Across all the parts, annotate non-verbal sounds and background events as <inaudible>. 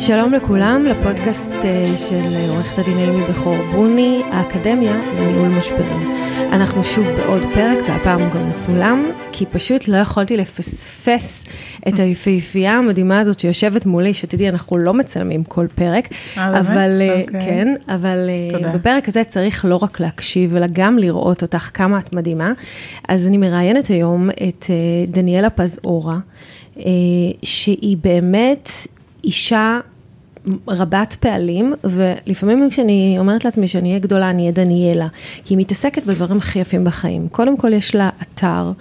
שלום לכולם, לפודקאסט אה, של עורכת הדין אימי בכור בוני, האקדמיה לניהול משברים. אנחנו שוב בעוד פרק, והפעם הוא גם מצולם, כי פשוט לא יכולתי לפספס את היפהפייה המדהימה הזאת שיושבת מולי, שתדעי, אנחנו לא מצלמים כל פרק, אה, אבל באמת? אוקיי. כן, אבל אה, תודה. בפרק הזה צריך לא רק להקשיב, אלא גם לראות אותך, כמה את מדהימה. אז אני מראיינת היום את אה, דניאלה פז-אורה, אה, שהיא באמת אישה רבת פעלים, ולפעמים כשאני אומרת לעצמי שאני אהיה גדולה, אני אהיה דניאלה, כי היא מתעסקת בדברים הכי יפים בחיים. קודם כל יש לה אתר.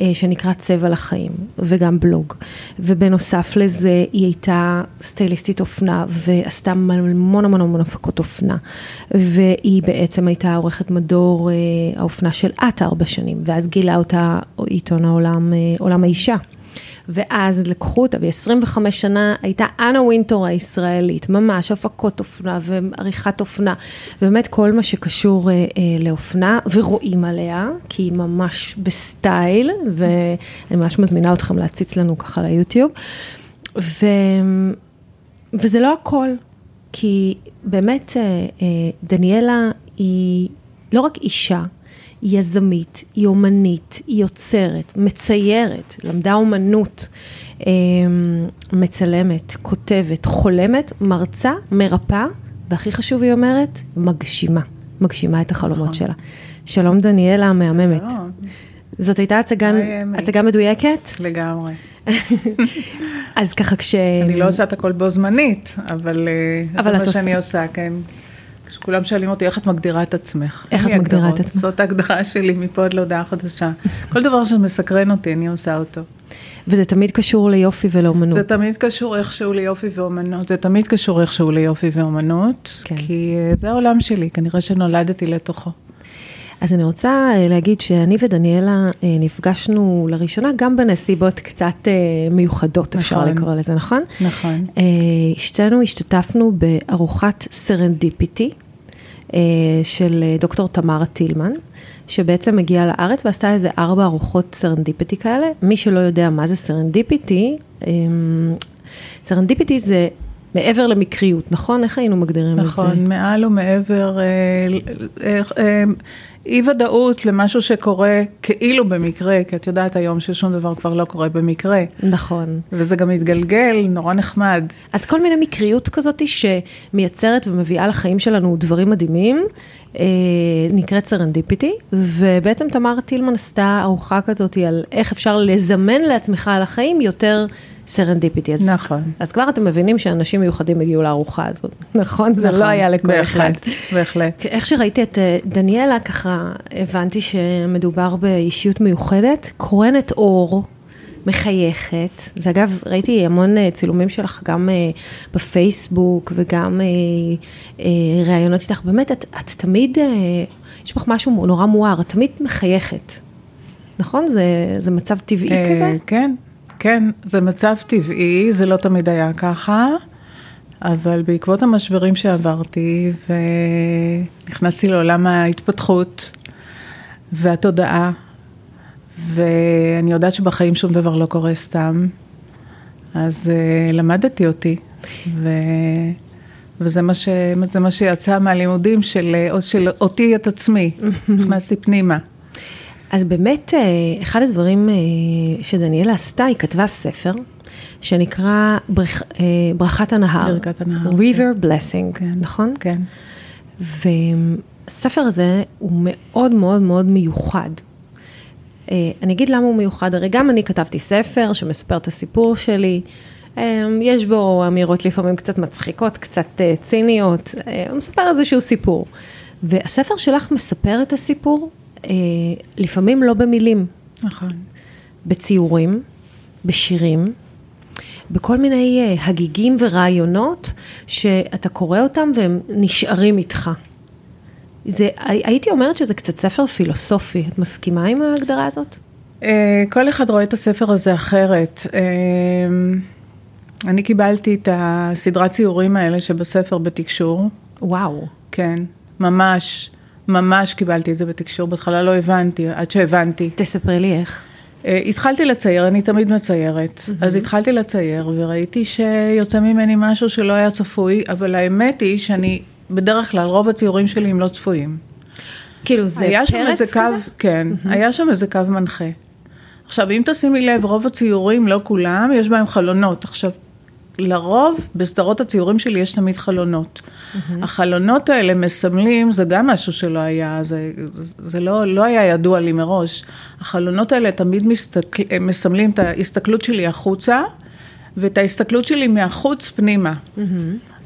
אה, שנקרא צבע לחיים, וגם בלוג. ובנוסף לזה, היא הייתה סטייליסטית אופנה, ועשתה המון המון המון הפקות אופנה. והיא בעצם הייתה עורכת מדור אה, האופנה של את ארבע שנים, ואז גילה אותה עיתון העולם, אה, עולם האישה. ואז לקחו אותה, ב-25 שנה הייתה אנה ווינטור הישראלית, ממש הפקות אופנה ועריכת אופנה, באמת כל מה שקשור אה, אה, לאופנה, ורואים עליה, כי היא ממש בסטייל, ואני ממש מזמינה אתכם להציץ לנו ככה ליוטיוב. ו... וזה לא הכל, כי באמת אה, אה, דניאלה היא לא רק אישה, היא יזמית, היא אומנית, היא יוצרת, מציירת, למדה אומנות, אה, מצלמת, כותבת, חולמת, מרצה, מרפאה, והכי חשוב היא אומרת, מגשימה, מגשימה את החלומות נכון. שלה. שלום דניאלה המהממת. זאת הייתה הצגה, מדויקת? לגמרי. <laughs> אז ככה כש... אני לא עושה את הכל בו זמנית, אבל אה, אבל זה מה שאני עושה, כן. כשכולם שואלים אותי איך את מגדירה את עצמך. איך את מגדירה את עצמך? זאת ההגדרה שלי מפה עד להודעה חדשה. <laughs> כל דבר שמסקרן אותי, אני עושה אותו. וזה תמיד קשור ליופי ולאומנות. זה תמיד קשור איכשהו ליופי ואומנות, זה תמיד קשור איכשהו ליופי ואומנות, כן. כי אה, זה העולם שלי, כנראה שנולדתי לתוכו. אז אני רוצה אה, להגיד שאני ודניאלה אה, נפגשנו לראשונה גם בנסיבות קצת אה, מיוחדות, אפשר נכון. לקרוא לזה, נכון? נכון. שתינו השתתפנו בארוחת serendipity של דוקטור תמרה טילמן, שבעצם הגיעה לארץ ועשתה איזה ארבע ארוחות serendipity כאלה. מי שלא יודע מה זה serendipity, אה, serendipity זה מעבר למקריות, נכון? איך היינו מגדירים את זה? נכון, מעל ומעבר, אה, אה, אה, אי ודאות למשהו שקורה כאילו במקרה, כי את יודעת היום ששום דבר כבר לא קורה במקרה, נכון. וזה גם מתגלגל, נורא נחמד. אז כל מיני מקריות כזאת שמייצרת ומביאה לחיים שלנו דברים מדהימים, אה, נקראת serendipity, ובעצם תמר טילמן עשתה ארוחה כזאת על איך אפשר לזמן לעצמך על החיים יותר serendipity. אז, נכון. אז כבר אתם מבינים שאנשים מיוחדים הגיעו לארוחה הזאת, <laughs> נכון? זה נכון, לא היה לכל אחד. בהחלט, בהחלט. איך שראיתי את אה, דניאלה, ככה הבנתי שמדובר באישיות מיוחדת, קורנת אור, מחייכת, ואגב, ראיתי המון אה, צילומים שלך גם אה, בפייסבוק וגם ראיונות איתך, באמת, את, את תמיד, יש בך משהו נורא מואר, את תמיד מחייכת, נכון? זה, זה מצב טבעי כזה? כן, כן, זה מצב טבעי, זה לא תמיד היה ככה, אבל בעקבות המשברים שעברתי ונכנסתי לעולם ההתפתחות והתודעה, ואני יודעת שבחיים שום דבר לא קורה סתם, אז uh, למדתי אותי, ו... וזה מה, ש... מה שיצא מהלימודים של, אה, של אותי את עצמי, <laughs> נכנסתי פנימה. אז באמת, אה, אחד הדברים אה, שדניאלה עשתה, היא כתבה ספר שנקרא ברכ... אה, ברכת הנהר. ברכת הנהר, River Blessing, כן. נכון? כן. והספר הזה הוא מאוד מאוד מאוד מיוחד. אני אגיד למה הוא מיוחד, הרי גם אני כתבתי ספר שמספר את הסיפור שלי. יש בו אמירות לפעמים קצת מצחיקות, קצת ציניות, הוא מספר איזשהו סיפור. והספר שלך מספר את הסיפור, לפעמים לא במילים, נכון. בציורים, בשירים, בכל מיני אה, הגיגים ורעיונות שאתה קורא אותם והם נשארים איתך. זה, הייתי אומרת שזה קצת ספר פילוסופי, את מסכימה עם ההגדרה הזאת? אה, כל אחד רואה את הספר הזה אחרת. אה, אני קיבלתי את הסדרת ציורים האלה שבספר בתקשור. וואו. כן, ממש, ממש קיבלתי את זה בתקשור, בהתחלה לא הבנתי, עד שהבנתי. תספרי לי איך. Uh, התחלתי לצייר, אני תמיד מציירת, mm-hmm. אז התחלתי לצייר וראיתי שיוצא ממני משהו שלא היה צפוי, אבל האמת היא שאני, בדרך כלל רוב הציורים שלי הם לא צפויים. כאילו זה פרץ כזה? קו, כן, mm-hmm. היה שם איזה קו מנחה. עכשיו, אם תשימי לב, רוב הציורים, לא כולם, יש בהם חלונות. עכשיו, לרוב, בסדרות הציורים שלי יש תמיד חלונות. Mm-hmm. החלונות האלה מסמלים, זה גם משהו שלא היה, זה, זה לא, לא היה ידוע לי מראש. החלונות האלה תמיד מסתכל, מסמלים את ההסתכלות שלי החוצה, ואת ההסתכלות שלי מהחוץ פנימה. Mm-hmm.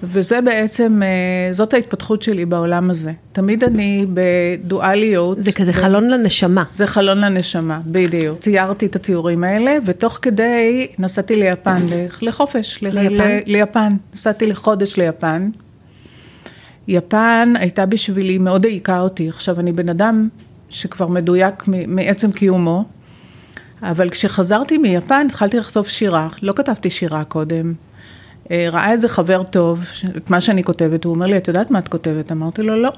וזה בעצם, אה, זאת ההתפתחות שלי בעולם הזה. תמיד אני בדואליות. זה כזה ב... חלון לנשמה. זה חלון לנשמה, בדיוק. ציירתי את הציורים האלה, ותוך כדי נסעתי ליפן, לחופש. ליפן? ל... ליפן. נסעתי לחודש ליפן. יפן הייתה בשבילי, מאוד העיקה אותי. עכשיו, אני בן אדם שכבר מדויק מעצם קיומו, אבל כשחזרתי מיפן התחלתי לכתוב שירה. לא כתבתי שירה קודם. אה, ראה איזה חבר טוב, את מה שאני כותבת, הוא אומר לי, את יודעת מה את כותבת? אמרתי לו, לא.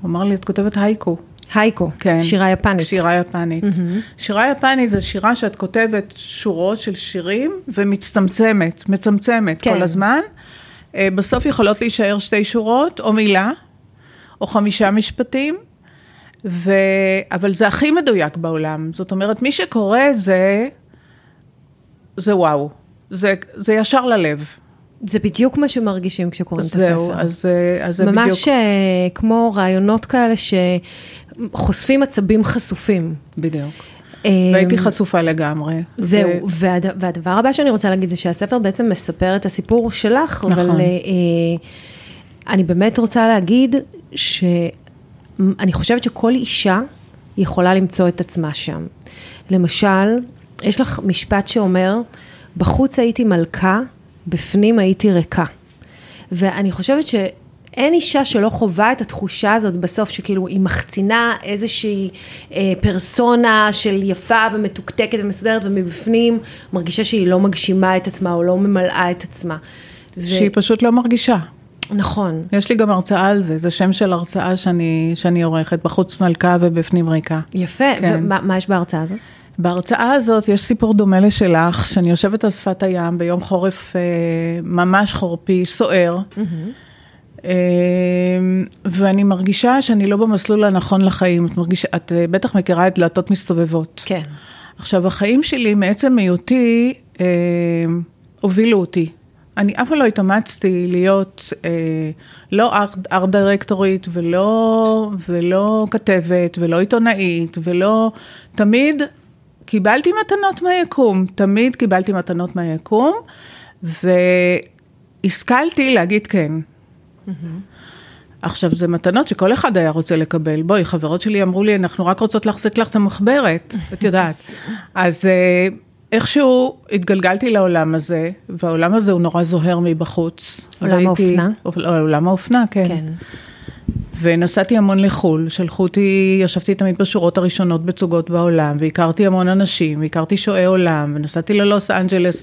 הוא אמר לי, את כותבת הייקו. הייקו, כן, שירה יפנית. שירה יפנית. Mm-hmm. שירה יפנית זה שירה שאת כותבת שורות של שירים ומצטמצמת, מצמצמת כן. כל הזמן. אה, בסוף יכולות להישאר שתי שורות, או מילה, או חמישה משפטים, ו... אבל זה הכי מדויק בעולם. זאת אומרת, מי שקורא זה, זה וואו. זה, זה ישר ללב. זה בדיוק מה שמרגישים כשקוראים את הספר. זהו, אז, אה, אז זה ממש בדיוק. ממש אה, כמו רעיונות כאלה שחושפים עצבים חשופים. בדיוק. אה, והייתי חשופה לגמרי. זהו, ו... והד... והדבר הבא שאני רוצה להגיד זה שהספר בעצם מספר את הסיפור שלך, נכון. אבל אה, אני באמת רוצה להגיד שאני חושבת שכל אישה יכולה למצוא את עצמה שם. למשל, יש לך משפט שאומר, בחוץ הייתי מלכה, בפנים הייתי ריקה. ואני חושבת שאין אישה שלא חווה את התחושה הזאת בסוף, שכאילו היא מחצינה איזושהי אה, פרסונה של יפה ומתוקתקת ומסודרת, ומבפנים מרגישה שהיא לא מגשימה את עצמה או לא ממלאה את עצמה. ו... שהיא פשוט לא מרגישה. נכון. יש לי גם הרצאה על זה, זה שם של הרצאה שאני, שאני עורכת, בחוץ מלכה ובפנים ריקה. יפה, כן. ומה יש בהרצאה הזאת? בהרצאה הזאת יש סיפור דומה לשלך, שאני יושבת על שפת הים ביום חורף אה, ממש חורפי, סוער, mm-hmm. אה, ואני מרגישה שאני לא במסלול הנכון לחיים. את, מרגיש, את אה, בטח מכירה את דלתות מסתובבות. כן. עכשיו, החיים שלי מעצם היותי אה, הובילו אותי. אני אף פעם לא התאמצתי להיות אה, לא ארט דירקטורית ולא, ולא כתבת ולא עיתונאית ולא, תמיד קיבלתי מתנות מהיקום, תמיד קיבלתי מתנות מהיקום, והשכלתי להגיד כן. Mm-hmm. עכשיו, זה מתנות שכל אחד היה רוצה לקבל. בואי, חברות שלי אמרו לי, אנחנו רק רוצות להחזיק לך את המחברת, את יודעת. <laughs> אז אה, איכשהו התגלגלתי לעולם הזה, והעולם הזה הוא נורא זוהר מבחוץ. עולם האופנה? עולם האופנה, כן. כן. ונסעתי המון לחו"ל, שלחו אותי, ישבתי תמיד בשורות הראשונות בצוגות בעולם, והכרתי המון אנשים, והכרתי שועי עולם, ונסעתי ללוס אנג'לס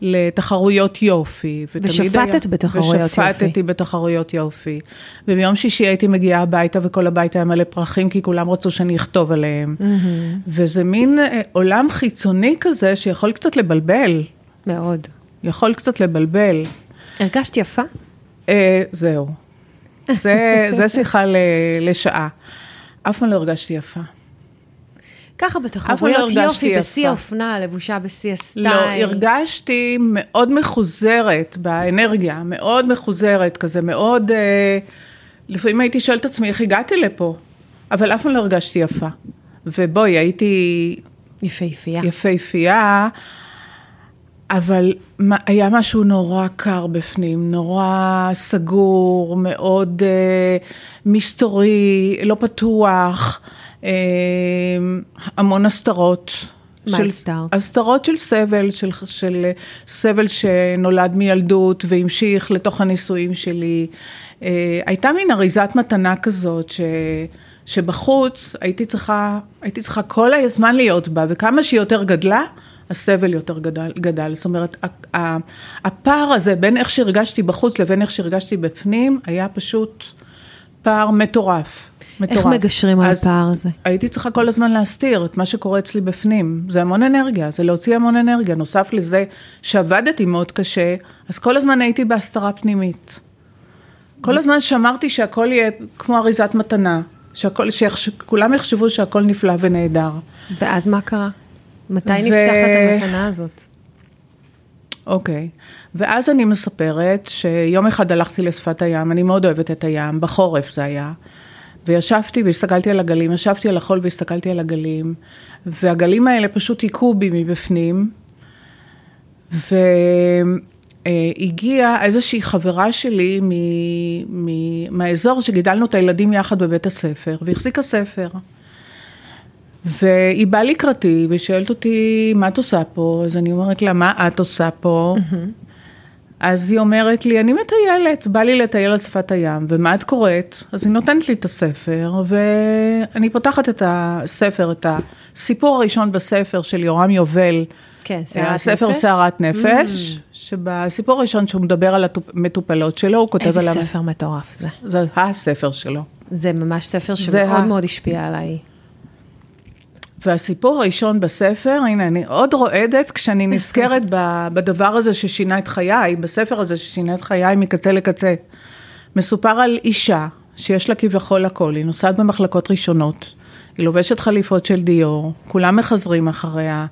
לתחרויות יופי. ושפטת היה, בתחרויות ושפטתי יופי. ושפטתי בתחרויות יופי. וביום שישי הייתי מגיעה הביתה, וכל הבית היה מלא פרחים, כי כולם רצו שאני אכתוב עליהם. Mm-hmm. וזה מין אה, עולם חיצוני כזה, שיכול קצת לבלבל. מאוד. יכול קצת לבלבל. הרגשת יפה? אה, זהו. זה, זה שיחה לשעה. אף פעם לא הרגשתי יפה. ככה בתחרויות לא יופי, בשיא האופנה, לבושה בשיא הסטייל. לא, הרגשתי מאוד מחוזרת באנרגיה, מאוד מחוזרת, כזה מאוד... אה, לפעמים הייתי שואלת את עצמי, איך הגעתי לפה? אבל אף פעם לא הרגשתי יפה. ובואי, הייתי... יפהפייה. יפהפייה. אבל היה משהו נורא קר בפנים, נורא סגור, מאוד אה, מסתורי, לא פתוח, אה, המון הסתרות. מה של, הסתרת? הסתרות של סבל, של, של סבל שנולד מילדות והמשיך לתוך הנישואים שלי. אה, הייתה מין אריזת מתנה כזאת, ש, שבחוץ הייתי צריכה, הייתי צריכה כל הזמן להיות בה, וכמה שהיא יותר גדלה, הסבל יותר גדל, גדל. זאת אומרת, הפער הזה בין איך שהרגשתי בחוץ לבין איך שהרגשתי בפנים, היה פשוט פער מטורף. מטורף. איך מגשרים על הפער הזה? הייתי צריכה כל הזמן להסתיר את מה שקורה אצלי בפנים. זה המון אנרגיה, זה להוציא המון אנרגיה. נוסף לזה שעבדתי מאוד קשה, אז כל הזמן הייתי בהסתרה פנימית. כל הזמן שמרתי שהכל יהיה כמו אריזת מתנה, שהכל, שכולם יחשבו שהכל נפלא ונהדר. ואז מה קרה? מתי ו- נפתחת המתנה הזאת? אוקיי. ואז אני מספרת שיום אחד הלכתי לשפת הים, אני מאוד אוהבת את הים, בחורף זה היה. וישבתי והסתכלתי על הגלים, ישבתי על החול והסתכלתי על הגלים, והגלים האלה פשוט היכו בי מבפנים, והגיעה איזושהי חברה שלי מ... מ... מהאזור שגידלנו את הילדים יחד בבית הספר, והחזיקה ספר. והיא באה לקראתי ושואלת אותי, מה את עושה פה? אז אני אומרת לה, מה את עושה פה? אז היא אומרת לי, אני מטיילת, בא לי לטייל על שפת הים, ומה את קוראת? אז היא נותנת לי את הספר, ואני פותחת את הספר, את הסיפור הראשון בספר של יורם יובל, כן, סערת הספר נפש? סערת נפש, שבסיפור הראשון שהוא מדבר על המטופלות שלו, הוא כותב איזה עליו, ספר מטורף זה. זה הספר שלו. זה ממש ספר שמאוד ה- מאוד השפיע עליי. והסיפור הראשון בספר, הנה, אני עוד רועדת כשאני נזכרת בדבר הזה ששינה את חיי, בספר הזה ששינה את חיי מקצה לקצה. מסופר על אישה שיש לה כביכול הכל, היא נוסעת במחלקות ראשונות, היא לובשת חליפות של דיור, כולם מחזרים אחריה,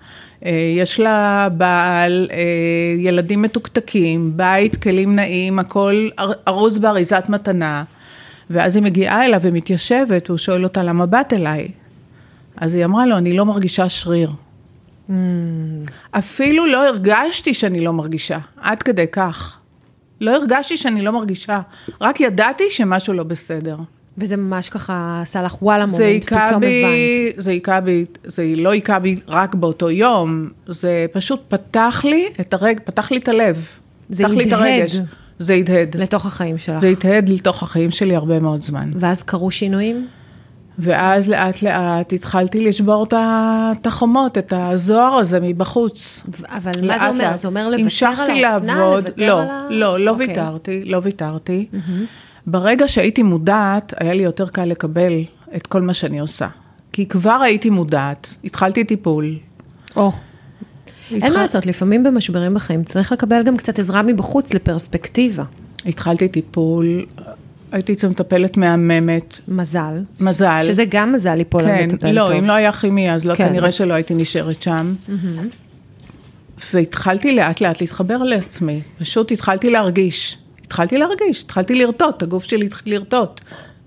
אה, יש לה בעל, אה, ילדים מתוקתקים, בית, כלים נעים, הכל אר- ארוז באריזת מתנה, ואז היא מגיעה אליו ומתיישבת, הוא שואל אותה למה באת אליי? אז היא אמרה לו, אני לא מרגישה שריר. Mm. אפילו לא הרגשתי שאני לא מרגישה, עד כדי כך. לא הרגשתי שאני לא מרגישה, רק ידעתי שמשהו לא בסדר. וזה ממש ככה עשה לך וואלה מומנט, פתאום בי, הבנת. זה היכה בי, זה לא היכה בי רק באותו יום, זה פשוט פתח לי את הרג, פתח לי את הלב. זה פתח לי את הדהד. הרגש. זה הדהד. לתוך החיים שלך. זה הדהד לתוך החיים שלי הרבה מאוד זמן. ואז קרו שינויים? ואז לאט לאט התחלתי לשבור את החומות, את הזוהר הזה מבחוץ. אבל מה זה אומר? לאט. זה אומר לוותר על המשכתי האופנה? לעבוד, לוותר לא, על ה... לא, לא אוקיי. ויתרתי, לא ויתרתי. ברגע שהייתי מודעת, היה לי יותר קל לקבל את כל מה שאני עושה. כי כבר הייתי מודעת, התחלתי טיפול. או. אין התחל- מה לעשות, לפעמים במשברים בחיים צריך לקבל גם קצת עזרה מבחוץ לפרספקטיבה. התחלתי טיפול, הייתי אצל מטפלת מהממת, מזל. מזל. שזה גם מזל ליפול על כן, מטפל לא, טוב. אם לא היה כימי, אז לא, כן. כנראה שלא הייתי נשארת שם. והתחלתי לאט לאט להתחבר לעצמי, פשוט התחלתי להרגיש, התחלתי להרגיש, התחלתי לרטוט, הגוף שלי התחיל לרטוט.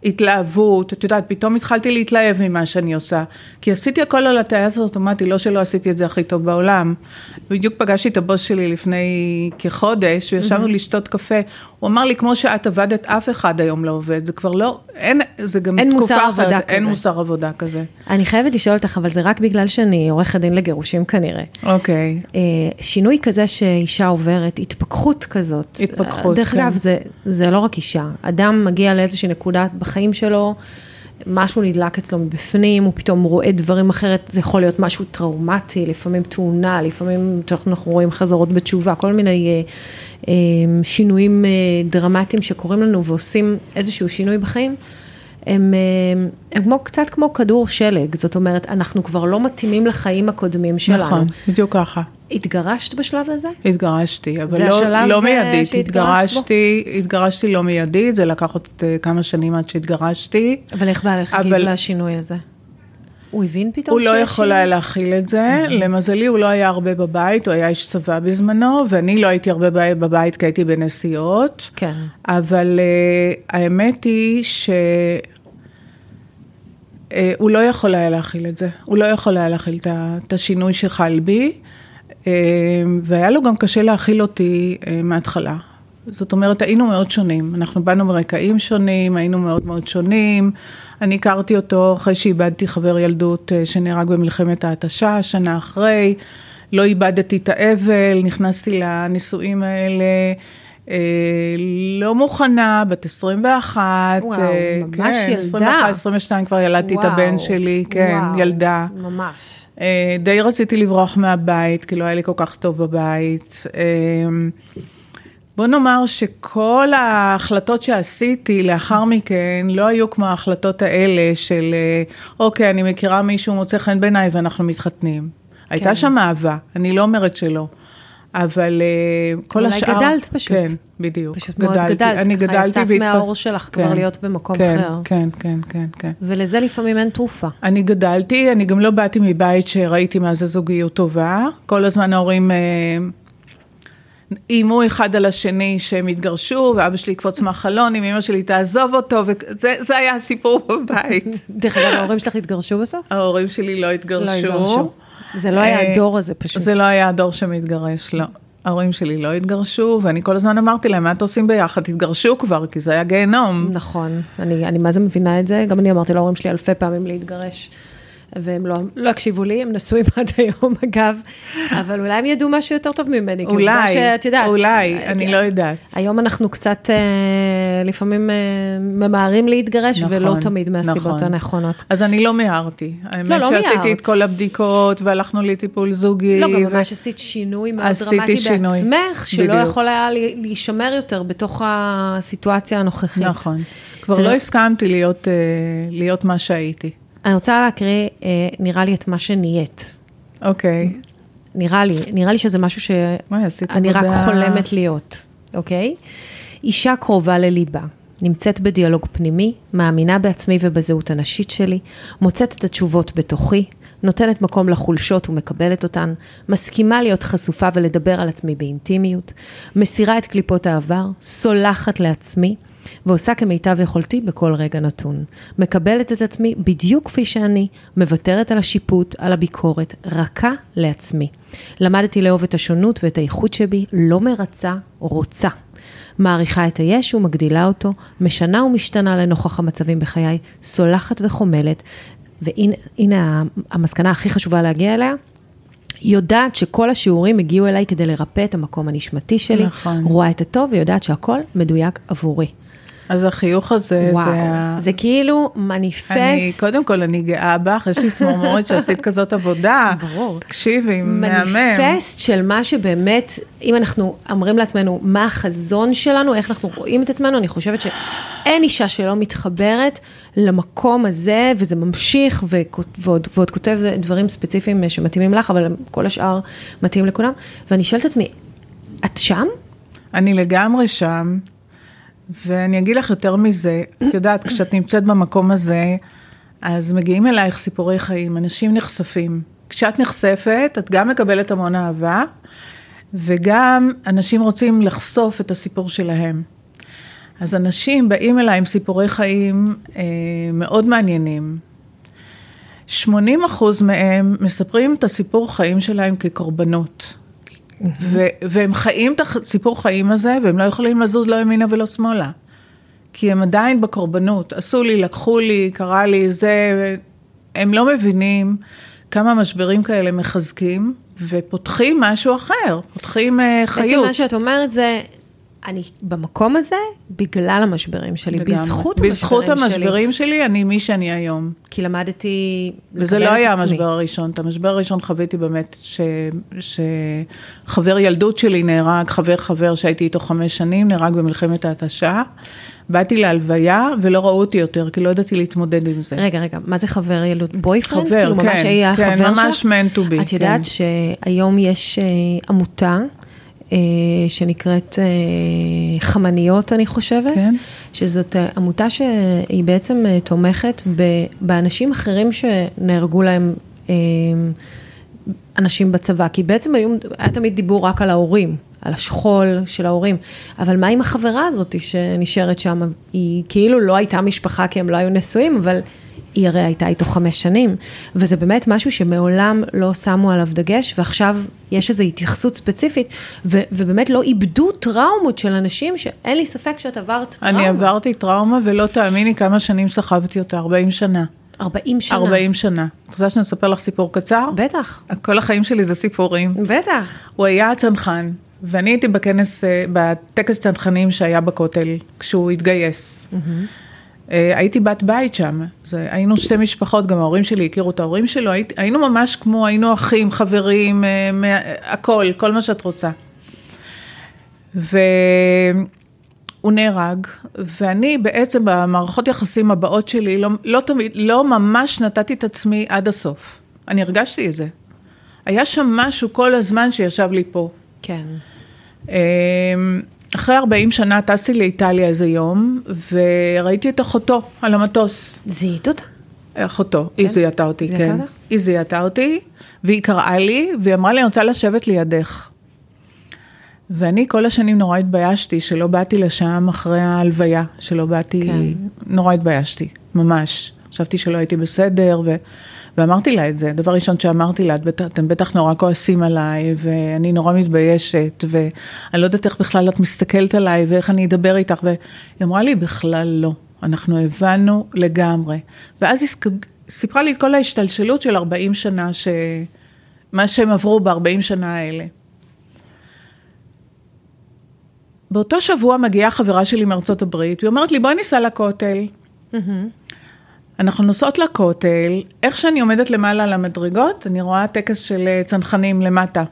התלהבות, את יודעת, פתאום התחלתי להתלהב ממה שאני עושה. כי עשיתי הכל על הטייס האוטומטי, לא שלא עשיתי את זה הכי טוב בעולם. בדיוק פגשתי את הבוס שלי לפני כחודש, וישבנו לשתות קפה. הוא אמר לי, כמו שאת עבדת, אף אחד היום לא עובד. זה כבר לא, אין, זה גם אין תקופה אחרת, עבודה אין כזה. מוסר עבודה כזה. אני חייבת לשאול אותך, אבל זה רק בגלל שאני עורכת דין לגירושים כנראה. אוקיי. אה, שינוי כזה שאישה עוברת, התפכחות כזאת. התפכחות, דרך כן. אגב, זה, זה לא רק אישה. אדם מגיע לאיזושהי נקודה בחיים שלו, משהו נדלק אצלו מבפנים, הוא פתאום רואה דברים אחרת, זה יכול להיות משהו טראומטי, לפעמים תאונה, לפעמים אנחנו רואים חזרות בתשובה, כל מיני אה, אה, שינויים אה, דרמטיים שקורים לנו ועושים איזשהו שינוי בחיים. הם, אה, הם כמו, קצת כמו כדור שלג, זאת אומרת, אנחנו כבר לא מתאימים לחיים הקודמים שלנו. נכון, בדיוק ככה. התגרשת בשלב הזה? התגרשתי, אבל לא, לא אה, מיידית, שהתגרשת בו? התגרשתי, התגרשתי לא מיידית, זה לקח עוד אה, כמה שנים עד שהתגרשתי. אבל איך בעלך הגיב אבל- לשינוי הזה? הוא הבין פתאום הוא לא שיש יכול שינוי? היה להכיל את זה, למזלי הוא לא היה הרבה בבית, הוא היה איש צבא בזמנו, ואני לא הייתי הרבה בבית כי הייתי בנסיעות, כן. אבל uh, האמת היא ש... uh, הוא לא יכול היה להכיל את זה, הוא לא יכול היה להכיל את השינוי שחל בי, uh, והיה לו גם קשה להכיל אותי uh, מההתחלה. זאת אומרת, היינו מאוד שונים. אנחנו באנו מרקעים שונים, היינו מאוד מאוד שונים. אני הכרתי אותו אחרי שאיבדתי חבר ילדות אה, שנהרג במלחמת ההתשה, שנה אחרי. לא איבדתי את האבל, נכנסתי לנישואים האלה. אה, לא מוכנה, בת 21. וואו, אה, ממש כן, ילדה. 21, 22 כבר ילדתי את וואו, הבן שלי, כן, וואו, ילדה. ממש. אה, די רציתי לברוח מהבית, כי לא היה לי כל כך טוב בבית. אה, בוא נאמר שכל ההחלטות שעשיתי לאחר מכן לא היו כמו ההחלטות האלה של, אה, אוקיי, אני מכירה מישהו מוצא חן בעיניי ואנחנו מתחתנים. הייתה שם אהבה, אני לא אומרת שלא. אבל אה, כל אולי השאר... גדלת פשוט. כן, בדיוק. פשוט מאוד גדלת, אני גדלתי. יצאת והתפ- מהאור שלך כבר להיות במקום כן, אחר. כן, כן, כן, כן. ולזה לפעמים אין תרופה. אני גדלתי, אני גם לא באתי מבית שראיתי מה זה זוגיות טובה. כל הזמן ההורים אה, איימו אחד על השני שהם התגרשו, ואבא שלי יקפוץ מהחלון, אם אמא שלי תעזוב אותו, וזה זה היה הסיפור בבית. דרך אגב, ההורים שלך התגרשו בסוף? ההורים שלי לא לא התגרשו. התגרשו. זה לא היה אה, הדור הזה פשוט. זה לא היה הדור שמתגרש, לא. ההורים שלי לא התגרשו, ואני כל הזמן אמרתי להם, מה אתם עושים ביחד? תתגרשו כבר, כי זה היה גיהנום. נכון, אני, אני מה זה מבינה את זה, גם אני אמרתי להורים שלי אלפי פעמים להתגרש, והם לא, לא הקשיבו לי, הם נשואים <laughs> עד היום אגב, אבל אולי הם ידעו משהו יותר טוב ממני, כי אולי, שאת יודעת. אולי, אה, אני כן. לא יודעת. היום אנחנו קצת אה, לפעמים אה, ממהרים להתגרש, נכון, ולא תמיד מהסיבות נכון. הנכונות. אז אני לא מיהרתי. האמת לא, לא שעשיתי מיהרת. את כל הבדיקות, והלכנו לטיפול זוגי. לא, גם ו- ממש עשית שינוי מאוד דרמטי שינוי, בעצמך, שלא בדיוק. יכול היה להישמר יותר בתוך הסיטואציה הנוכחית. נכון. כבר לא לא- הסכמתי להיות, אה, להיות מה שהייתי. אני רוצה להקריא, אה, נראה לי את מה שנהיית. אוקיי. נראה לי, נראה לי שזה משהו שאני רק חולמת להיות, אוקיי? אישה קרובה לליבה, נמצאת בדיאלוג פנימי, מאמינה בעצמי ובזהות הנשית שלי, מוצאת את התשובות בתוכי, נותנת מקום לחולשות ומקבלת אותן, מסכימה להיות חשופה ולדבר על עצמי באינטימיות, מסירה את קליפות העבר, סולחת לעצמי, ועושה כמיטב יכולתי בכל רגע נתון. מקבלת את עצמי בדיוק כפי שאני, מוותרת על השיפוט, על הביקורת, רכה לעצמי. למדתי לאהוב את השונות ואת האיכות שבי, לא מרצה, רוצה. מעריכה את היש ומגדילה אותו, משנה ומשתנה לנוכח המצבים בחיי, סולחת וחומלת, והנה הנה המסקנה הכי חשובה להגיע אליה, יודעת שכל השיעורים הגיעו אליי כדי לרפא את המקום הנשמתי שלי, נכון. רואה את הטוב ויודעת שהכל מדויק עבורי. אז החיוך הזה, וואו, זה. זה כאילו מניפסט. אני, קודם כל, אני גאה בך, יש לי צמרמורת שעשית כזאת עבודה. <laughs> ברור. תקשיבי, מהמם. מניפסט של מה שבאמת, אם אנחנו אומרים לעצמנו מה החזון שלנו, איך אנחנו רואים את עצמנו, אני חושבת שאין אישה שלא מתחברת למקום הזה, וזה ממשיך, וכות- ועוד, ועוד כותב דברים ספציפיים שמתאימים לך, אבל כל השאר מתאים לכולם, ואני שואלת את עצמי, את שם? אני לגמרי שם, ואני אגיד לך יותר מזה, את יודעת, כשאת נמצאת במקום הזה, אז מגיעים אלייך סיפורי חיים, אנשים נחשפים. כשאת נחשפת, את גם מקבלת המון אהבה, וגם אנשים רוצים לחשוף את הסיפור שלהם. אז אנשים באים אליי עם סיפורי חיים אה, מאוד מעניינים. 80 אחוז מהם מספרים את הסיפור חיים שלהם כקורבנות. ו- והם חיים את הסיפור חיים הזה, והם לא יכולים לזוז לא ימינה ולא שמאלה. כי הם עדיין בקורבנות. עשו לי, לקחו לי, קרה לי, זה... הם לא מבינים כמה משברים כאלה מחזקים, ופותחים משהו אחר, פותחים uh, חיות. בעצם מה שאת אומרת זה, אני במקום הזה בגלל המשברים שלי, לגמרי. בזכות בזכות המשברים שלי. המשברים שלי, אני מי שאני היום. כי למדתי וזה לקבל לא את היה עצמי. המשבר הראשון, את המשבר הראשון חוויתי באמת ש... שחבר ילדות שלי נהרג, חבר חבר שהייתי איתו חמש שנים, נהרג במלחמת ההתשה. באתי להלוויה ולא ראו אותי יותר, כי לא ידעתי להתמודד עם זה. רגע, רגע, מה זה חבר ילדות? בויפרנד? חבר, כאילו, ממש כן, היה כן, חבר שלך? ממש man to be, את יודעת כן. שהיום יש אה, עמותה שנקראת אה, חמניות, אני חושבת, כן. שזאת אה, עמותה שהיא בעצם אה, תומכת ב- באנשים אחרים שנהרגו להם. אה, אנשים בצבא, כי בעצם היו, היה תמיד דיבור רק על ההורים, על השכול של ההורים, אבל מה עם החברה הזאת שנשארת שם? היא כאילו לא הייתה משפחה כי הם לא היו נשואים, אבל היא הרי הייתה איתו חמש שנים, וזה באמת משהו שמעולם לא שמו עליו דגש, ועכשיו יש איזו התייחסות ספציפית, ו- ובאמת לא איבדו טראומות של אנשים, שאין לי ספק שאת עברת טראומה. אני עברתי טראומה, ולא תאמיני כמה שנים סחבתי אותה, 40 שנה. 40 שנה. 40 שנה. את רוצה שאני אספר לך סיפור קצר? בטח. כל החיים שלי זה סיפורים. בטח. הוא היה צנחן, ואני הייתי בכנס, אה, בטקס צנחנים שהיה בכותל, כשהוא התגייס. אה, הייתי בת בית שם, זה, היינו שתי משפחות, גם ההורים שלי הכירו את ההורים שלו, היית, היינו ממש כמו, היינו אחים, חברים, אה, מה, הכל, כל מה שאת רוצה. והוא נהרג, ואני בעצם במערכות יחסים הבאות שלי, לא, לא תמיד, לא ממש נתתי את עצמי עד הסוף. אני הרגשתי את זה. היה שם משהו כל הזמן שישב לי פה. כן. אחרי 40 שנה טסתי לאיטליה איזה יום, וראיתי את אחותו על המטוס. זיהית אותה? אחותו, היא זיהתה אותי, כן. אותך? היא זיהתה אותי, והיא קראה לי, והיא אמרה לי, אני רוצה לשבת לידך. ואני כל השנים נורא התביישתי שלא באתי לשם אחרי ההלוויה, שלא באתי, כן. נורא התביישתי, ממש. חשבתי שלא הייתי בסדר, ו... ואמרתי לה את זה. דבר ראשון שאמרתי לה, "את אתם בטח נורא כועסים עליי, ואני נורא מתביישת, ואני לא יודעת איך בכלל את מסתכלת עליי, ואיך אני אדבר איתך, והיא אמרה לי, בכלל לא. אנחנו הבנו לגמרי. ואז היא סיפרה לי את כל ההשתלשלות של 40 שנה, ש... מה שהם עברו ב-40 שנה האלה. באותו שבוע מגיעה חברה שלי מארצות הברית, והיא אומרת לי, בואי ניסע לכותל. אנחנו נוסעות לכותל, איך שאני עומדת למעלה על המדרגות, אני רואה טקס של אה, צנחנים למטה.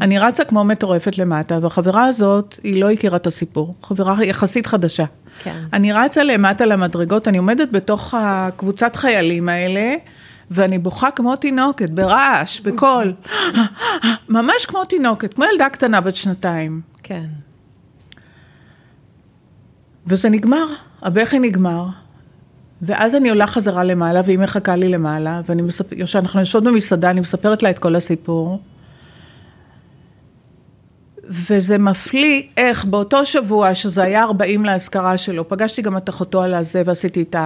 אני רצה כמו מטורפת למטה, והחברה הזאת, היא לא הכירה את הסיפור, חברה יחסית חדשה. כן. אני רצה למטה למדרגות, אני עומדת בתוך הקבוצת חיילים האלה, ואני בוכה כמו תינוקת, ברעש, בקול, <gasps> ממש כמו תינוקת, כמו ילדה קטנה בת שנתיים. כן. וזה נגמר, הבכי נגמר. ואז אני עולה חזרה למעלה, והיא מחכה לי למעלה, ואני מספר, כשאנחנו יושבות במסעדה, אני מספרת לה את כל הסיפור. וזה מפליא איך באותו שבוע, שזה היה 40 להשכרה שלו, פגשתי גם את אחותו על הזה, ועשיתי את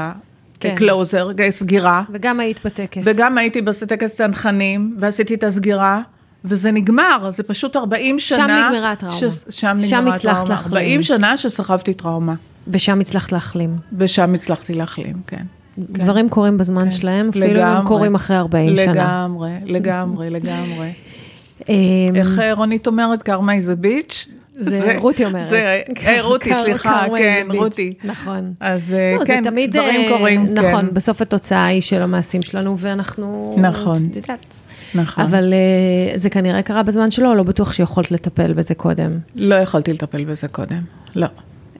כן. הקלוזר, סגירה. וגם היית בטקס. וגם הייתי בטקס צנחנים, ועשיתי את הסגירה, וזה נגמר, זה פשוט 40 שנה. נגמרה הטראומה. ש... שם שם נגמרה הצלחת הטראומה. להחלים. 40 שנה שסחבתי טראומה, ושם הצלחת להחלים. ושם הצלחתי להחלים, כן. דברים קורים בזמן שלהם, אפילו אם הם לגמרי. קורים אחרי 40 שנה. לגמרי, לגמרי, <laughs> לגמרי. אמ, איך אה, רונית אומרת, קרמה is a bitch? זה רותי אומרת. זה, אה, <laughs> רותי, סליחה, כן. רותי. נכון. אז אה, לא, כן, זה תמיד, דברים קורים, כן. נכון, בסוף התוצאה היא של המעשים שלנו, ואנחנו... נכון. את יודעת. נכון. אבל זה כנראה קרה בזמן שלו, לא בטוח שיכולת לטפל בזה קודם. לא יכולתי לטפל בזה קודם, לא.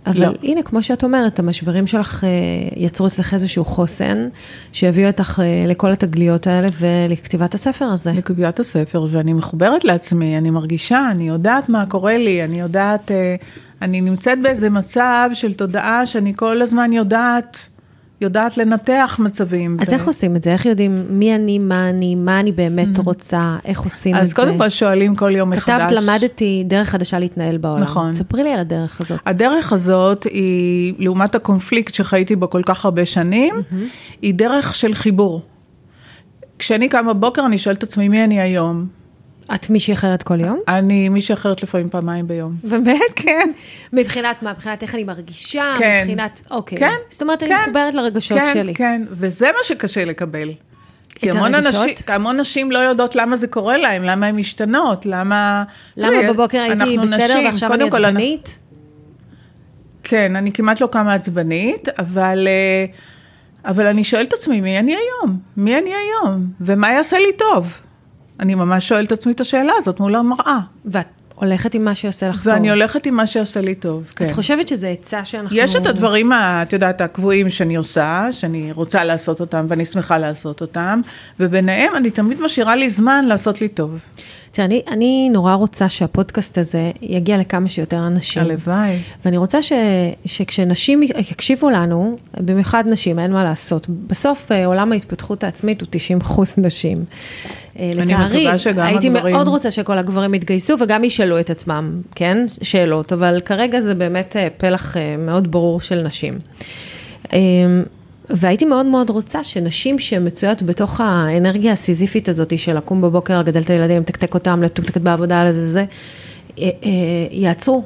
אבל לא. הנה, כמו שאת אומרת, המשברים שלך אה, יצרו אצלך איזשהו חוסן, שהביאו אותך אה, לכל התגליות האלה ולכתיבת הספר הזה. לקביעת הספר, ואני מחוברת לעצמי, אני מרגישה, אני יודעת מה קורה לי, אני יודעת, אה, אני נמצאת באיזה מצב של תודעה שאני כל הזמן יודעת, יודעת לנתח מצבים. אז ו- איך עושים את זה? איך יודעים מי אני, מה אני, מה אני באמת רוצה, איך עושים את זה? אז קודם כל שואלים כל יום מחדש. כתבת, למדתי דרך חדשה להתנהל בעולם. נכון. ספרי לי על הדרך הזאת. הדרך הזאת היא, לעומת הקונפליקט שחייתי בו כל כך הרבה שנים, היא דרך של חיבור. כשאני קמה בבוקר, אני שואלת את עצמי, מי אני היום? את מישהי אחרת כל יום? אני מישהי אחרת לפעמים פעמיים ביום. באמת? <laughs> כן. מבחינת מה? מבחינת איך אני מרגישה? כן. מבחינת, אוקיי. כן. זאת אומרת, אני כן. מחוברת לרגשות כן, שלי. כן, וזה מה שקשה לקבל. כי המון? אנשים, המון נשים לא יודעות למה זה קורה להם, למה הן משתנות, למה... למה תראי, בבוקר הייתי בסדר נשים, ועכשיו אני עצבנית? כן, אני כמעט לא קמה עצבנית, אבל, אה, אבל אני שואלת את עצמי, מי אני היום? מי אני היום? ומה יעשה לי טוב? אני ממש שואלת את עצמי את השאלה הזאת מול המראה. ואת הולכת עם מה שיעשה לך טוב. ואני הולכת עם מה שיעשה לי טוב, כן. את חושבת שזה עצה שאנחנו... יש את הדברים, את יודעת, הקבועים שאני עושה, שאני רוצה לעשות אותם ואני שמחה לעשות אותם, וביניהם אני תמיד משאירה לי זמן לעשות לי טוב. תראה, אני, אני נורא רוצה שהפודקאסט הזה יגיע לכמה שיותר אנשים. הלוואי. ואני רוצה ש, שכשנשים יקשיבו לנו, במיוחד נשים, אין מה לעשות. בסוף אה, עולם ההתפתחות העצמית הוא 90 אחוז נשים. אה, לצערי, הייתי הגברים- מאוד רוצה שכל הגברים יתגייסו וגם ישאלו את עצמם, כן? שאלות, אבל כרגע זה באמת אה, פלח מאוד ברור של נשים. והייתי מאוד מאוד רוצה שנשים שמצויות בתוך האנרגיה הסיזיפית הזאת של לקום בבוקר, לגדל את הילדים, לתקתק אותם, לתקתק בעבודה, לזה, זה, אה, אה, יעצרו.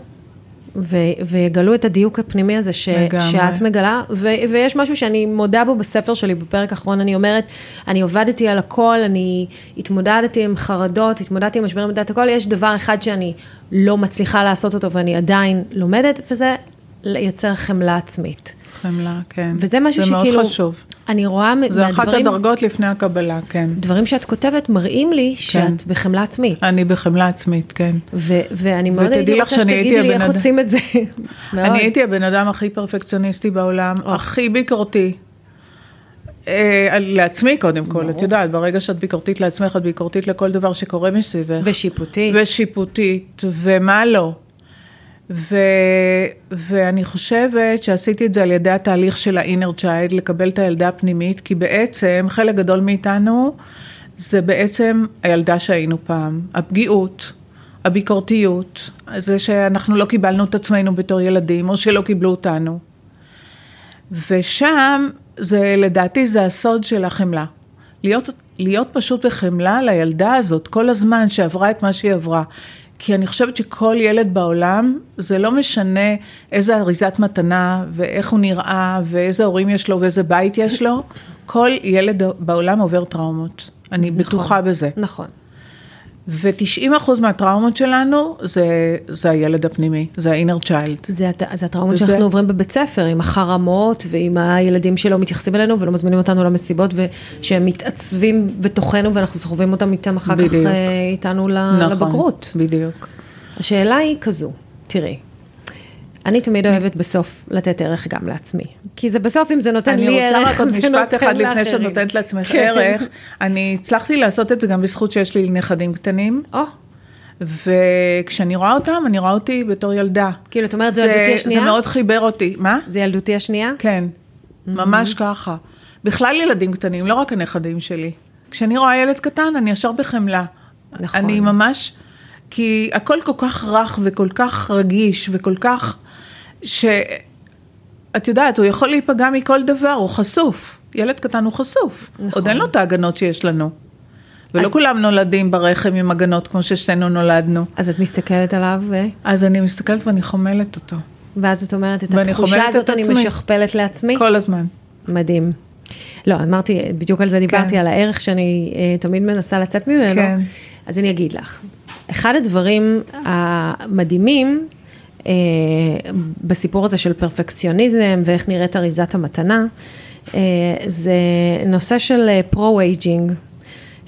ו- ויגלו את הדיוק הפנימי הזה ש- שאת מגלה, ו- ויש משהו שאני מודה בו בספר שלי, בפרק האחרון אני אומרת, אני עובדתי על הכל, אני התמודדתי עם חרדות, התמודדתי עם משברים בדעת הכל, יש דבר אחד שאני לא מצליחה לעשות אותו ואני עדיין לומדת, וזה לייצר חמלה עצמית. חמלה, כן. וזה משהו שכאילו... זה מאוד חשוב. אני רואה מהדברים... זה אחת הדרגות לפני הקבלה, כן. דברים שאת כותבת מראים לי שאת כן. בחמלה עצמית. אני בחמלה עצמית, כן. ו- ואני מאוד הייתי רוצה שתגידי לי איך עושים את זה. <laughs> אני הייתי הבן אדם הכי פרפקציוניסטי בעולם, או. הכי ביקורתי. אה, לעצמי קודם כל, את יודעת, ברגע שאת ביקורתית לעצמך, את ביקורתית לכל דבר שקורה מסביבך. ושיפוטית. ושיפוטית, ומה לא. ו, ואני חושבת שעשיתי את זה על ידי התהליך של ה-inner child, לקבל את הילדה הפנימית, כי בעצם חלק גדול מאיתנו זה בעצם הילדה שהיינו פעם, הפגיעות, הביקורתיות, זה שאנחנו לא קיבלנו את עצמנו בתור ילדים, או שלא קיבלו אותנו. ושם, זה לדעתי זה הסוד של החמלה. להיות, להיות פשוט בחמלה לילדה הזאת כל הזמן שעברה את מה שהיא עברה. כי אני חושבת שכל ילד בעולם, זה לא משנה איזה אריזת מתנה ואיך הוא נראה ואיזה הורים יש לו ואיזה בית יש לו, כל ילד בעולם עובר טראומות. אני נכון, בטוחה בזה. נכון. ו-90% מהטראומות שלנו זה, זה הילד הפנימי, זה ה-inner child. זה, זה הטראומות וזה... שאנחנו עוברים בבית ספר, עם החרמות ועם הילדים שלא מתייחסים אלינו ולא מזמינים אותנו למסיבות ושהם מתעצבים בתוכנו ואנחנו סוחבים אותם איתם אחר בדיוק. כך אה, איתנו נכון, לבגרות. בדיוק. השאלה היא כזו, תראי, אני תמיד אוהבת בסוף לתת ערך גם לעצמי. כי זה בסוף, אם זה נותן לי ערך, זה נותן לאחרים. אני רוצה רק עוד <laughs> משפט אחד לפני שאת נותנת לעצמך כן. ערך. אני הצלחתי לעשות את זה גם בזכות שיש לי נכדים קטנים. וכשאני רואה אותם, אני רואה אותי בתור ילדה. כאילו, את אומרת, זו ילדותי השנייה? זה מאוד חיבר אותי. מה? זה ילדותי השנייה? כן, ממש ככה. בכלל ילדים קטנים, לא רק הנכדים שלי. כשאני רואה ילד קטן, אני ישר בחמלה. נכון. אני ממש, כי הכל כל כך רך וכל כך רגיש וכל כך שאת יודעת, הוא יכול להיפגע מכל דבר, הוא חשוף. ילד קטן הוא חשוף. נכון. עוד אין לו את ההגנות שיש לנו. ולא אז... כולם נולדים ברחם עם הגנות כמו ששתינו נולדנו. אז את מסתכלת עליו ו... אז אני מסתכלת ואני חומלת אותו. ואז את אומרת, את התחושה הזאת אני משכפלת לעצמי? כל הזמן. מדהים. לא, אמרתי, בדיוק על זה דיברתי, כן. על הערך שאני אה, תמיד מנסה לצאת ממנו. כן. אז אני אגיד לך, אחד הדברים המדהימים אה, בסיפור הזה של פרפקציוניזם ואיך נראית אריזת המתנה, אה, זה נושא של pro-aging.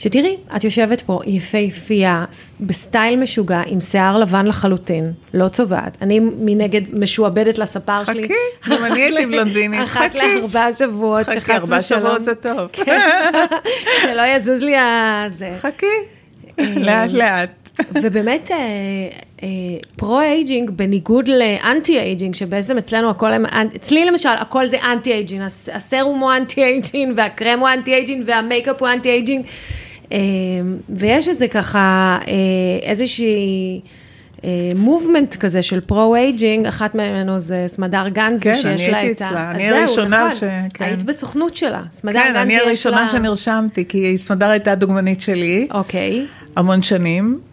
שתראי, את יושבת פה יפהפייה, בסטייל משוגע, עם שיער לבן לחלוטין, לא צובעת. אני מנגד משועבדת לספר שלי. חכי, גם אני הייתי בלונדינית, חכי. אחת לארבעה שבועות, שחס ושלום. חכי, ארבעה שבועות זה טוב. כן, <laughs> שלא יזוז לי הזה. חכי, אה, לאט לאט. ובאמת, אה, pro-aging, בניגוד ל anti-aging, שבעצם אצלנו הכל, אצלי למשל, הכל זה anti-aging, הסרום הוא anti-aging, והקרם הוא anti-aging, והמייקאפ הוא anti-aging, אה, ויש איזה ככה, אה, איזושהי... movement כזה של pro-aging, אחת ממנו זה סמדר גנזי, כן, שיש לה את ה... כן, אני הייתי אצלה, אני הראשונה נכון, ש... כן. היית בסוכנות שלה, סמדר כן, גנזי יש לה... כן, אני הראשונה שנרשמתי, כי סמדר הייתה הדוגמנית שלי. אוקיי. המון שנים.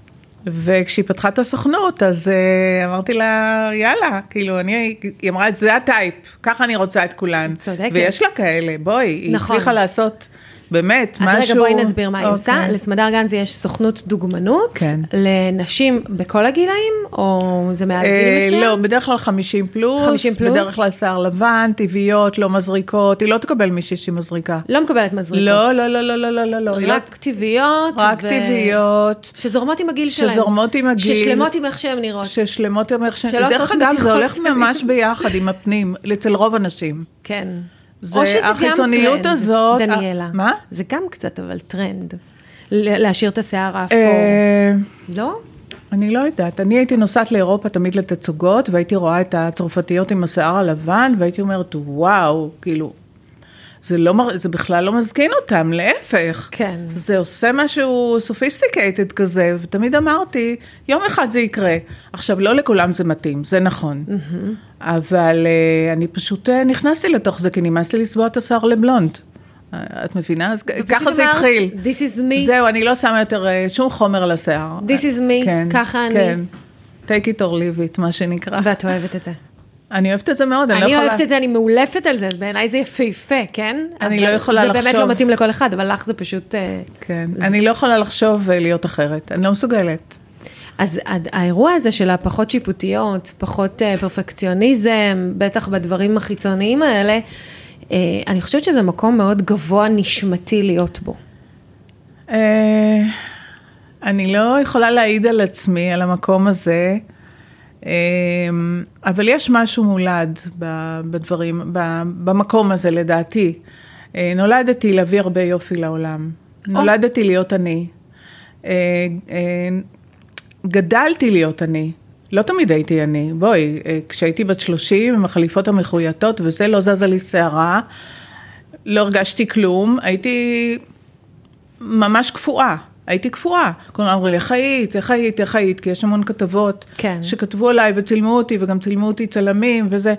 וכשהיא פתחה את הסוכנות, אז אה, אמרתי לה, יאללה, כאילו, אני, היא אמרה, זה ה type, ככה אני רוצה את כולן. צודקת. ויש לה כאלה, בואי, נכון. היא הצליחה לעשות... באמת, אז משהו... אז רגע, בואי נסביר מה היא עושה. אוקיי. לסמדר גנזי יש סוכנות דוגמנות, כן. לנשים בכל הגילאים, או זה מעל גיל אה, מסוים? לא, בדרך כלל 50 פלוס. 50 פלוס? בדרך כלל שיער לבן, טבעיות, לא מזריקות, היא לא תקבל מישהי שהיא מזריקה. לא מקבלת מזריקות? לא, לא, לא, לא, לא, לא, לא. לא. רק טבעיות. רק ו... טבעיות. שזורמות עם הגיל שלהם. שזורמות עם הגיל. ששלמות עם איך שהן נראות. ששלמות עם איך שהן. דרך אגב, זה הולך ממש ביחד עם הפנים, אצל רוב הנשים. כן. זה החיצוניות הזאת. דניאלה. מה? זה גם קצת אבל טרנד. להשאיר את השיער האפור. אה, לא? אני לא יודעת. אני הייתי נוסעת לאירופה תמיד לתצוגות, והייתי רואה את הצרפתיות עם השיער הלבן, והייתי אומרת, וואו, כאילו... זה, לא, זה בכלל לא מזקין אותם, להפך. כן. זה עושה משהו sophisticated כזה, ותמיד אמרתי, יום אחד זה יקרה. עכשיו, לא לכולם זה מתאים, זה נכון. אבל אה, אני פשוט אה, נכנסתי לתוך זה, כי נמאס לי לצבוע את השיער לבלונד. אה, את מבינה? אז ככה זה התחיל. This is me. זהו, אני לא שמה יותר אה, שום חומר לשיער. This is me, כן, ככה אני. כן. take it or leave it, מה שנקרא. ואת אוהבת את זה. אני אוהבת את זה מאוד, אני לא אני יכולה... אוהבת את זה, אני מאולפת על זה, בעיניי זה יפהפה, כן? אני לא יכולה זה באמת לחשוב. לא מתאים לכל אחד, אבל לך זה פשוט... אה, כן, אני לא יכולה לחשוב אה, להיות אחרת, אני לא מסוגלת. אז האירוע הזה של הפחות שיפוטיות, פחות אה, פרפקציוניזם, בטח בדברים החיצוניים האלה, אני חושבת שזה מקום מאוד גבוה נשמתי להיות בו. אני לא יכולה להעיד על עצמי, על המקום הזה, אבל יש משהו מולד בדברים, במקום הזה לדעתי. אה, נולדתי להביא הרבה יופי לעולם. נולדתי להיות אני. אה, אה, גדלתי להיות אני. לא תמיד הייתי אני. בואי, כשהייתי בת 30 עם החליפות המחויטות וזה, לא זזה לי שערה, לא הרגשתי כלום, הייתי ממש קפואה. הייתי קפואה. כולם אמרו לי, איך היית, איך היית, איך היית, כי יש המון כתבות כן. שכתבו עליי וצילמו אותי, וגם צילמו אותי צלמים וזה.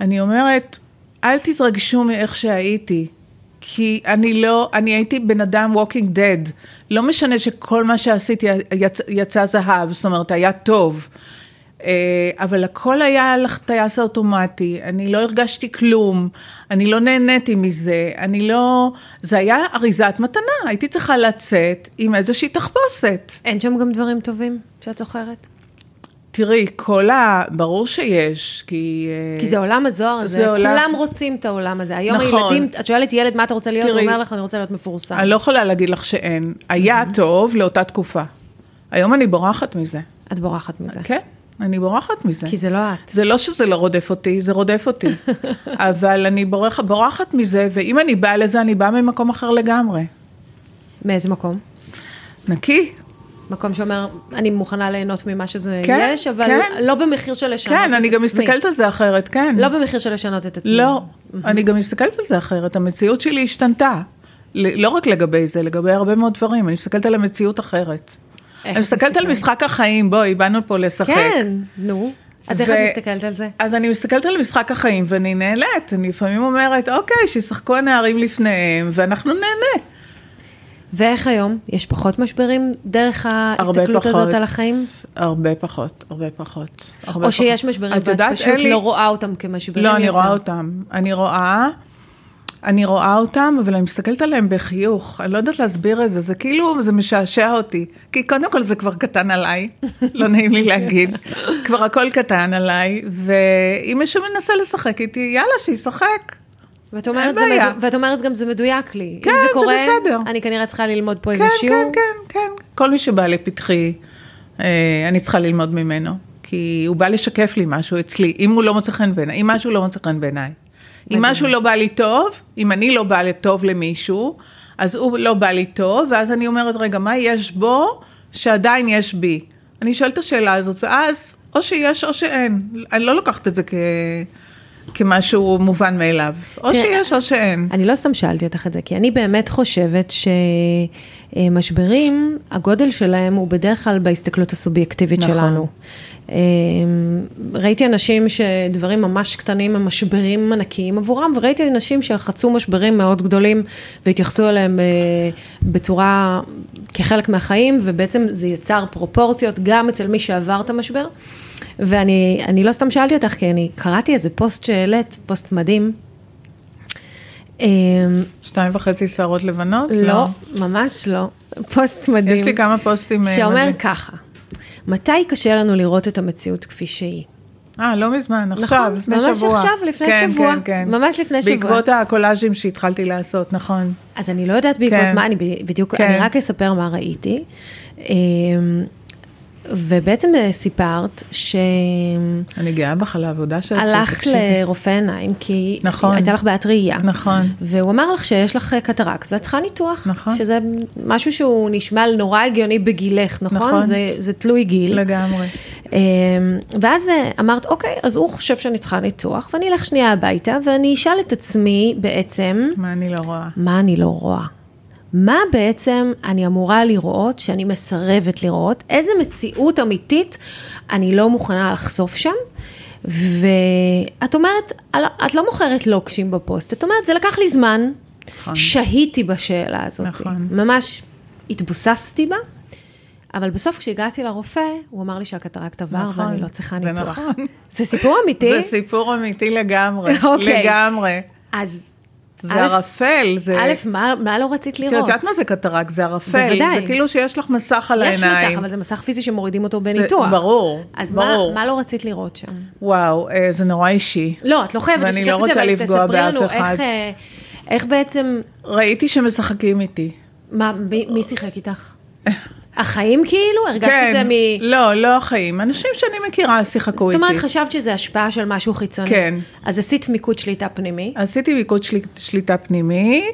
אני אומרת, אל תתרגשו מאיך שהייתי, כי אני לא, אני הייתי בן אדם walking dead. לא משנה שכל מה שעשיתי יצ, יצא זהב, זאת אומרת, היה טוב. אה, אבל הכל היה על טייס האוטומטי, אני לא הרגשתי כלום, אני לא נהניתי מזה, אני לא... זה היה אריזת מתנה, הייתי צריכה לצאת עם איזושהי תחפושת. אין שם גם דברים טובים שאת זוכרת? תראי, כל ה... ברור שיש, כי... אה, כי זה עולם הזוהר הזה, זה עולם- כולם רוצים את העולם הזה. היום נכון. הילדים, את שואלת ילד מה אתה רוצה להיות, הוא תראי, אומר לך, אני רוצה להיות מפורסם. אני לא יכולה להגיד לך שאין. היה טוב לאותה תקופה. היום אני בורחת מזה. את בורחת מזה. כן, אני בורחת מזה. כי זה לא את. זה לא שזה לא רודף אותי, זה רודף אותי. <laughs> אבל אני בורח, בורחת מזה, ואם אני באה לזה, אני באה ממקום אחר לגמרי. מאיזה מקום? נקי. מקום שאומר, אני מוכנה ליהנות ממה שזה כן, יש, אבל כן. לא במחיר של לשנות את עצמי. כן, אני גם מסתכלת על זה אחרת, כן. לא במחיר של לשנות את עצמי. לא, אני גם מסתכלת על זה אחרת, המציאות שלי השתנתה. לא רק לגבי זה, לגבי הרבה מאוד דברים, אני מסתכלת על המציאות אחרת. איך אני מסתכלת על? משחק החיים, בואי, באנו פה לשחק. כן, נו. אז איך ו- את מסתכלת על זה? אז אני מסתכלת על משחק החיים ואני נהנית, אני לפעמים אומרת, אוקיי, שישחקו הנערים לפניהם, ואנחנו נהנה. ואיך היום? יש פחות משברים דרך ההסתכלות פחות. הזאת על החיים? הרבה פחות, הרבה פחות. הרבה או שיש פחות. משברים את ואת פשוט אין לי- לא רואה אותם כמשברים לא, יותר? אני רואה אותם. אני רואה, אני רואה אותם, אבל אני מסתכלת עליהם בחיוך. אני לא יודעת להסביר את זה, זה כאילו, זה משעשע אותי. כי קודם כל זה כבר קטן עליי, <laughs> לא נעים לי להגיד. כבר הכל קטן עליי, ואם מישהו מנסה לשחק איתי, יאללה, שישחק. ואת אומרת, זה. מדו... ואת אומרת גם זה מדויק לי. כן, אם זה זה קורה, בסדר. אני כנראה צריכה ללמוד פה כן, איזה שיעור. כן, כן, כן. כל מי שבא לפתחי, אה, אני צריכה ללמוד ממנו. כי הוא בא לשקף לי משהו אצלי, אם הוא לא מוצא חן בעיניי, אם משהו לא מוצא חן בעיניי. אם. משהו לא בא לי טוב, אם אני לא באה לטוב למישהו, אז הוא לא בא לי טוב, ואז אני אומרת, רגע, מה יש בו שעדיין יש בי? אני שואלת את השאלה הזאת, ואז או שיש או שאין. אני לא לוקחת את זה כ... כמשהו מובן מאליו. או תראה, שיש או שאין. אני לא סתם שאלתי אותך את זה, כי אני באמת חושבת שמשברים, הגודל שלהם הוא בדרך כלל בהסתכלות הסובייקטיבית נכון. שלנו. אה, ראיתי אנשים שדברים ממש קטנים הם משברים ענקיים עבורם, וראיתי אנשים שחצו משברים מאוד גדולים והתייחסו אליהם בצורה, כחלק מהחיים, ובעצם זה יצר פרופורציות גם אצל מי שעבר את המשבר. ואני אני לא סתם שאלתי אותך, כי אני קראתי איזה פוסט שהעלית, פוסט מדהים. אה, שתיים וחצי שערות לבנות? לא, ממש לא. פוסט מדהים. יש לי כמה פוסטים. אה, שאומר מדהים. ככה, מתי קשה לנו לראות את המציאות כפי שהיא? אה, לא מזמן, עכשיו, נכון, לפני ממש שבוע. עכשיו, לפני כן, שבוע. כן, כן. ממש לפני שבוע. בעקבות הקולאז'ים שהתחלתי לעשות, נכון. אז אני לא יודעת בעקבות כן. מה, אני בדיוק, כן. אני רק אספר מה ראיתי. ובעצם אה, סיפרת שהלכת אני גאה בך על העבודה שעשית. תקשיבי. לרופא עיניים, כי נכון. הייתה לך בעיית ראייה. נכון. והוא אמר לך שיש לך קטרקט ואת צריכה ניתוח. נכון. שזה משהו שהוא נשמע נורא הגיוני בגילך, נכון? נכון. זה, זה תלוי גיל. לגמרי. אמ, ואז אה, אמרת, אוקיי, אז הוא חושב שאני צריכה ניתוח, ואני אלך שנייה הביתה, ואני אשאל את עצמי בעצם, מה אני לא רואה? מה אני לא רואה? מה בעצם אני אמורה לראות שאני מסרבת לראות? איזה מציאות אמיתית אני לא מוכנה לחשוף שם? ואת אומרת, את לא מוכרת לוקשים בפוסט, את אומרת, זה לקח לי זמן, נכון. שהיתי בשאלה הזאת. נכון. ממש התבוססתי בה, אבל בסוף כשהגעתי לרופא, הוא אמר לי שהקטרקט עבר נכון, ואני לא צריכה זה ניתוח. נכון. זה סיפור אמיתי? זה סיפור אמיתי לגמרי, <laughs> אוקיי. לגמרי. אז זה א', ערפל, זה... א', מה, מה לא רצית את לראות? יודעת מה זה קטרק? זה ערפל. בוודאי. זה כאילו שיש לך מסך על יש העיניים. מסך, אבל זה מסך פיזי שמורידים אותו בניתוח. ברור, אז מה, ברור. מה לא רצית לראות שם? וואו, אה, זה נורא אישי. לא, את לא חייבת לשתף לא את זה, אבל תספרי לנו אחד. איך, אה, איך בעצם, ראיתי שמשחקים איתי. מה, מי, מי שיחק איתך? <laughs> החיים כאילו? הרגשת את זה מ... לא, לא החיים. אנשים שאני מכירה שיחקו זאת איתי. אומרת, חשבת שזה השפעה של משהו חיצוני. כן. אז עשית מיקוד שליטה פנימי. עשיתי מיקוד של... שליטה פנימי,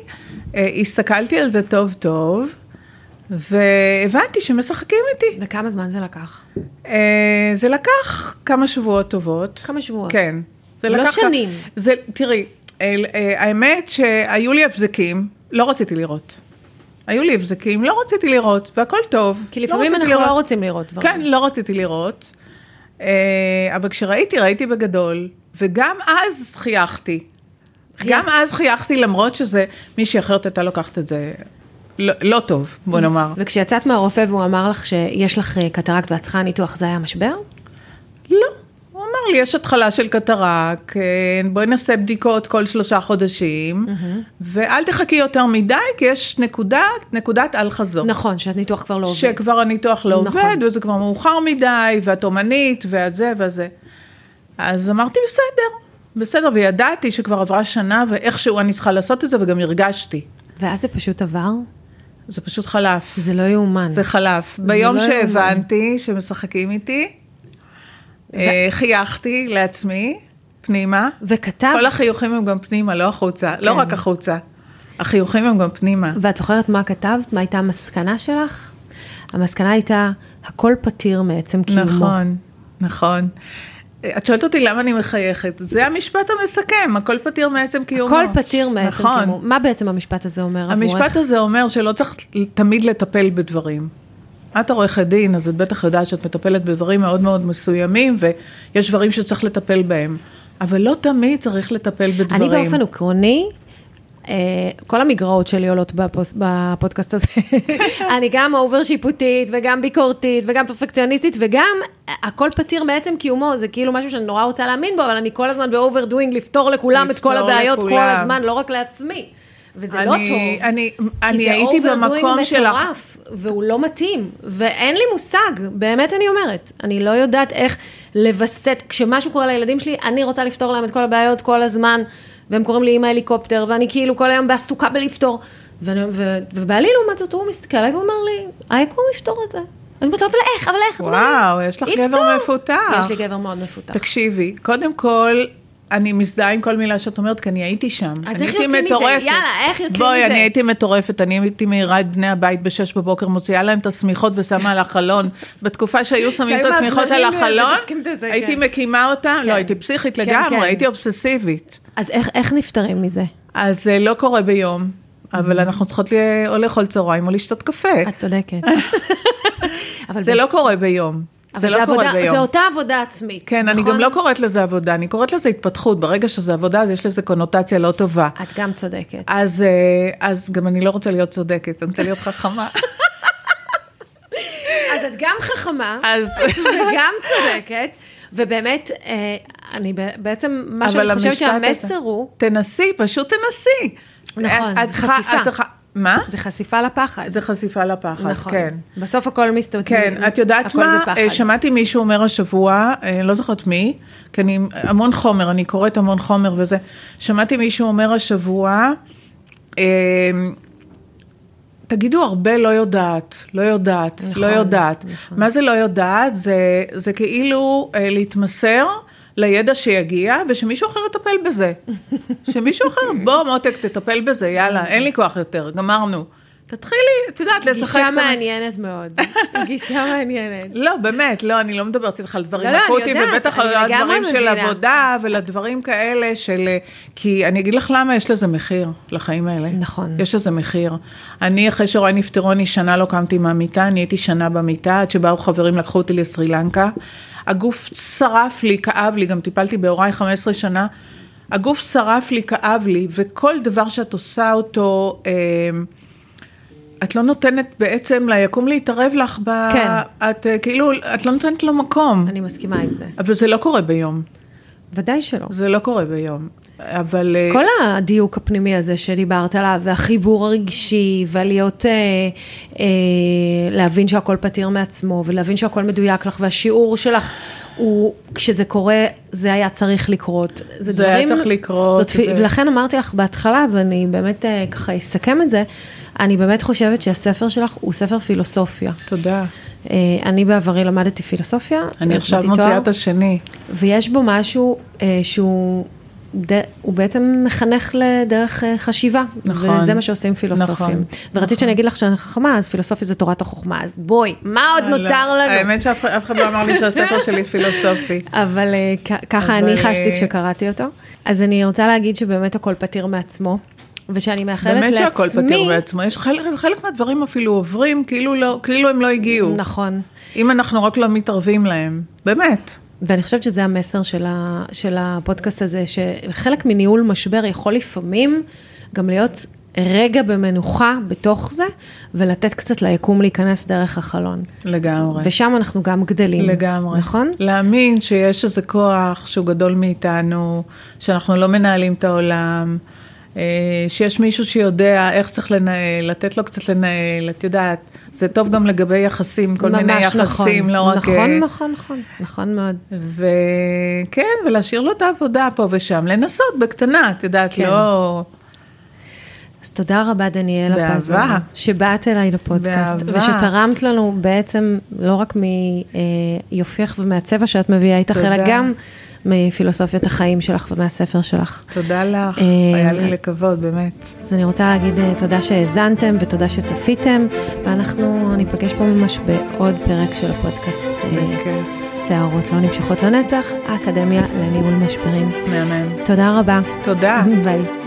אה, הסתכלתי על זה טוב טוב, והבנתי שמשחקים איתי. וכמה זמן זה לקח? אה, זה לקח כמה שבועות טובות. כמה שבועות. כן. זה לא לקח... שנים. זה, תראי, אה, האמת שהיו לי הבזקים, לא רציתי לראות. היו לי הבזקים, לא רציתי לראות, והכל טוב. כי לפעמים רציתי אנחנו לראות. לא רוצים לראות דברים. כן, לא רציתי לראות. אה, אבל כשראיתי, ראיתי בגדול, וגם אז חייכתי. גם. אז חייכתי, למרות שזה, מישהי אחרת הייתה לוקחת את זה לא, לא טוב, בוא נאמר. וכשיצאת מהרופא והוא אמר לך שיש לך אה, קטרקט ואת צריכה ניתוח, זה היה משבר? לא. אמר לי, יש התחלה של קטרק, אה, בואי נעשה בדיקות כל שלושה חודשים, ואל תחכי יותר מדי, כי יש נקודת, נקודת אל-חזור. נכון, שהניתוח כבר לא עובד. שכבר הניתוח לא נכון. עובד, וזה כבר מאוחר מדי, ואת אומנית, והזה והזה. אז אמרתי, בסדר, בסדר, וידעתי שכבר עברה שנה, ואיכשהו אני צריכה לעשות את זה, וגם הרגשתי. ואז זה פשוט עבר? זה פשוט חלף. זה לא יאומן. זה חלף. ביום לא שהבנתי שמשחקים איתי, חייכתי לעצמי, פנימה. וכתבת, כל החיוכים הם גם פנימה, לא החוצה. לא כן. רק החוצה. החיוכים הם גם פנימה. ואת זוכרת מה כתבת? מה הייתה המסקנה שלך? המסקנה הייתה, הכל פתיר מעצם קיומו. נכון, נכון. את שואלת אותי למה אני מחייכת, זה המשפט המסכם, הכל פתיר מעצם קיומו. הכל פתיר מעצם נכון. קיומו. מה בעצם המשפט הזה אומר עבורך? המשפט הזה אומר שלא צריך תמיד לטפל בדברים. את עורכת דין, אז את בטח יודעת שאת מטפלת בדברים מאוד מאוד מסוימים, ויש דברים שצריך לטפל בהם. אבל לא תמיד צריך לטפל בדברים. אני באופן עקרוני, אה, כל המגרעות שלי עולות בפוס, בפודקאסט הזה. <laughs> אני גם over שיפוטית, וגם ביקורתית, וגם פרפקציוניסטית, וגם הכל פתיר מעצם קיומו, זה כאילו משהו שאני נורא רוצה להאמין בו, אבל אני כל הזמן ב over doing לפתור לכולם את כל לפתור הבעיות כל לכולם. הזמן, לא רק לעצמי. וזה לא אני- טוב. אני- כי אני זה הייתי במקום שלך. מטורף, והוא לא מתאים, ואין לי מושג, באמת אני אומרת. אני לא יודעת איך לווסת, כשמשהו קורה לילדים שלי, אני רוצה לפתור להם את כל הבעיות כל הזמן, והם קוראים לי אמא הליקופטר, ואני כאילו כל היום בעסוקה בלפתור. ואני- ו- ובעלי לעומת זאת, הוא מסתכל עליי ואומר לי, היקום יפתור את זה. אני אומרת לו, אבל איך, אבל איך? וואו, יש לך. גבר מפותח. יש לי גבר מאוד מפותח. תקשיבי, קודם כל, אני מזדהה עם כל מילה שאת אומרת, כי אני הייתי שם. אז איך יוצאים מזה? יאללה, איך יוצאים בואי, מזה? אני הייתי מטורפת, אני הייתי מעירה את בני הבית בשש בבוקר, מוציאה להם את השמיכות ושמה על החלון. <laughs> בתקופה שהיו שמים את השמיכות על החלון, הייתי כן. מקימה אותם, כן. לא, הייתי פסיכית כן, לגמרי, כן. הייתי אובססיבית. אז איך- איך נפטרים מזה? אז זה לא קורה ביום, אבל אנחנו צריכות או לאכול צהריים או לשתות קפה. את צודקת. <laughs> זה לא קורה ביום. זה לא קורה ביום. זה אותה עבודה עצמית, כן, אני נכון? גם לא קוראת לזה עבודה, אני קוראת לזה התפתחות. ברגע שזה עבודה, אז יש לזה קונוטציה לא טובה. את גם צודקת. אז, אה, אז גם אני לא רוצה להיות צודקת, אני רוצה להיות חכמה. <laughs> אז את גם חכמה, אז... וגם צודקת, ובאמת, אה, אני בעצם, מה שאני חושבת שהמסר הזה- הוא, תנסי, פשוט תנסי. נכון, את צריכה- חשיפה. את צריכה- מה? זה חשיפה לפחד. זה חשיפה לפחד, נכון. כן. בסוף הכל מסתובב. כן, את יודעת מה? אה, שמעתי מישהו אומר השבוע, אה, לא זוכרת מי, כי אני, המון חומר, אני קוראת המון חומר וזה. שמעתי מישהו אומר השבוע, אה, תגידו הרבה לא יודעת, לא יודעת, נכון, לא יודעת. נכון. מה זה לא יודעת? זה, זה כאילו אה, להתמסר לידע שיגיע, ושמישהו אחר יטפל בזה. <laughs> שמישהו אחר, בוא מותק, תטפל בזה, יאללה, אין לי כוח יותר, גמרנו. תתחילי, את יודעת, לשחק... גישה מעניינת מאוד. <laughs> גישה מעניינת. לא, באמת, לא, אני לא מדברת איתך על דברים לא, לא, אקוטיים, ובטח על הדברים של. עבודה ולדברים כאלה של... כי אני אגיד לך למה, יש לזה מחיר, לחיים האלה. נכון. יש לזה מחיר. אני, אחרי שהוריי נפטרו, אני שנה לא קמתי מהמיטה, אני הייתי שנה במיטה, עד שבאו חברים, לקחו אותי לסרי לנקה. הגוף שרף לי, כאב לי, גם טיפלתי בהוריי 15 שנה. הגוף שרף לי, כאב לי, וכל דבר שאת עושה אותו, אה, את לא נותנת בעצם ליקום להתערב לך ב... כן. את אה, כאילו, את לא נותנת לו מקום. אני מסכימה עם זה. אבל זה לא קורה ביום. ודאי שלא. זה לא קורה ביום. אבל... אה, כל הדיוק הפנימי הזה שדיברת עליו, והחיבור הרגשי, והלהיות, אה, אה, להבין שהכל פתיר מעצמו, ולהבין שהכל מדויק לך, והשיעור שלך הוא, כשזה קורה, זה היה צריך לקרות. זה היה צריך לקרות, זאת, ו- ולכן אמרתי לך בהתחלה, ואני באמת אה, ככה אסכם את זה, אני באמת חושבת שהספר שלך הוא ספר פילוסופיה. תודה. אה, אני בעברי למדתי פילוסופיה. אני עכשיו מוציאה. את השני. ויש בו משהו אה, שהוא, ד... הוא בעצם מחנך לדרך אה, חשיבה. נכון. וזה מה שעושים פילוסופים. נכון, ורצית שאני אגיד לך שאני חכמה, אז פילוסופיה זה תורת החוכמה, אז בואי, מה עוד לא, נותר לנו? האמת שאף אחד- לא אמר לי שהספר שלי פילוסופי. אבל אה, ככה אבל, אני חשתי אה, כשקראתי אותו. אז אני רוצה להגיד שבאמת הכל פתיר מעצמו, ושאני מאחלת לעצמי... באמת שהכל פתיר בעצמו. יש חלק, חלק מהדברים אפילו עוברים כאילו, לא, כאילו הם לא הגיעו. נכון. אם אנחנו רק לא מתערבים להם. באמת. ואני חושבת שזה המסר של, ה, של הפודקאסט הזה, שחלק מניהול משבר יכול לפעמים גם להיות רגע במנוחה בתוך זה, ולתת קצת ליקום להיכנס דרך החלון. לגמרי. ושם אנחנו גם גדלים. לגמרי. נכון? להאמין שיש איזה כוח שהוא גדול מאיתנו, שאנחנו לא מנהלים את העולם, שיש מישהו שיודע איך צריך לנהל, לתת לו קצת לנהל, את יודעת, זה טוב גם לגבי יחסים, כל מיני ממש יחסים, נכון. לא רק... נכון, אה, נכון, נכון, נכון מאוד. וכן, ולהשאיר לו את העבודה פה ושם, לנסות בקטנה, את יודעת, כן. לא... אז תודה רבה, דניאלה. פזורה, שבאת אליי לפודקאסט, באהבה. ושתרמת לנו בעצם לא רק מיופייך ומהצבע שאת מביאה איתך, אלא. גם מפילוסופיית החיים שלך ומהספר שלך. תודה לך, אה, היה לי לכבוד, באמת. אז אני רוצה להגיד אה, תודה שהאזנתם ותודה שצפיתם, ואנחנו ניפגש פה ממש בעוד פרק של הפודקאסט אה, שערות לא נמשכות לנצח, האקדמיה לניהול משברים. מהמם. תודה רבה. תודה. <laughs> ביי.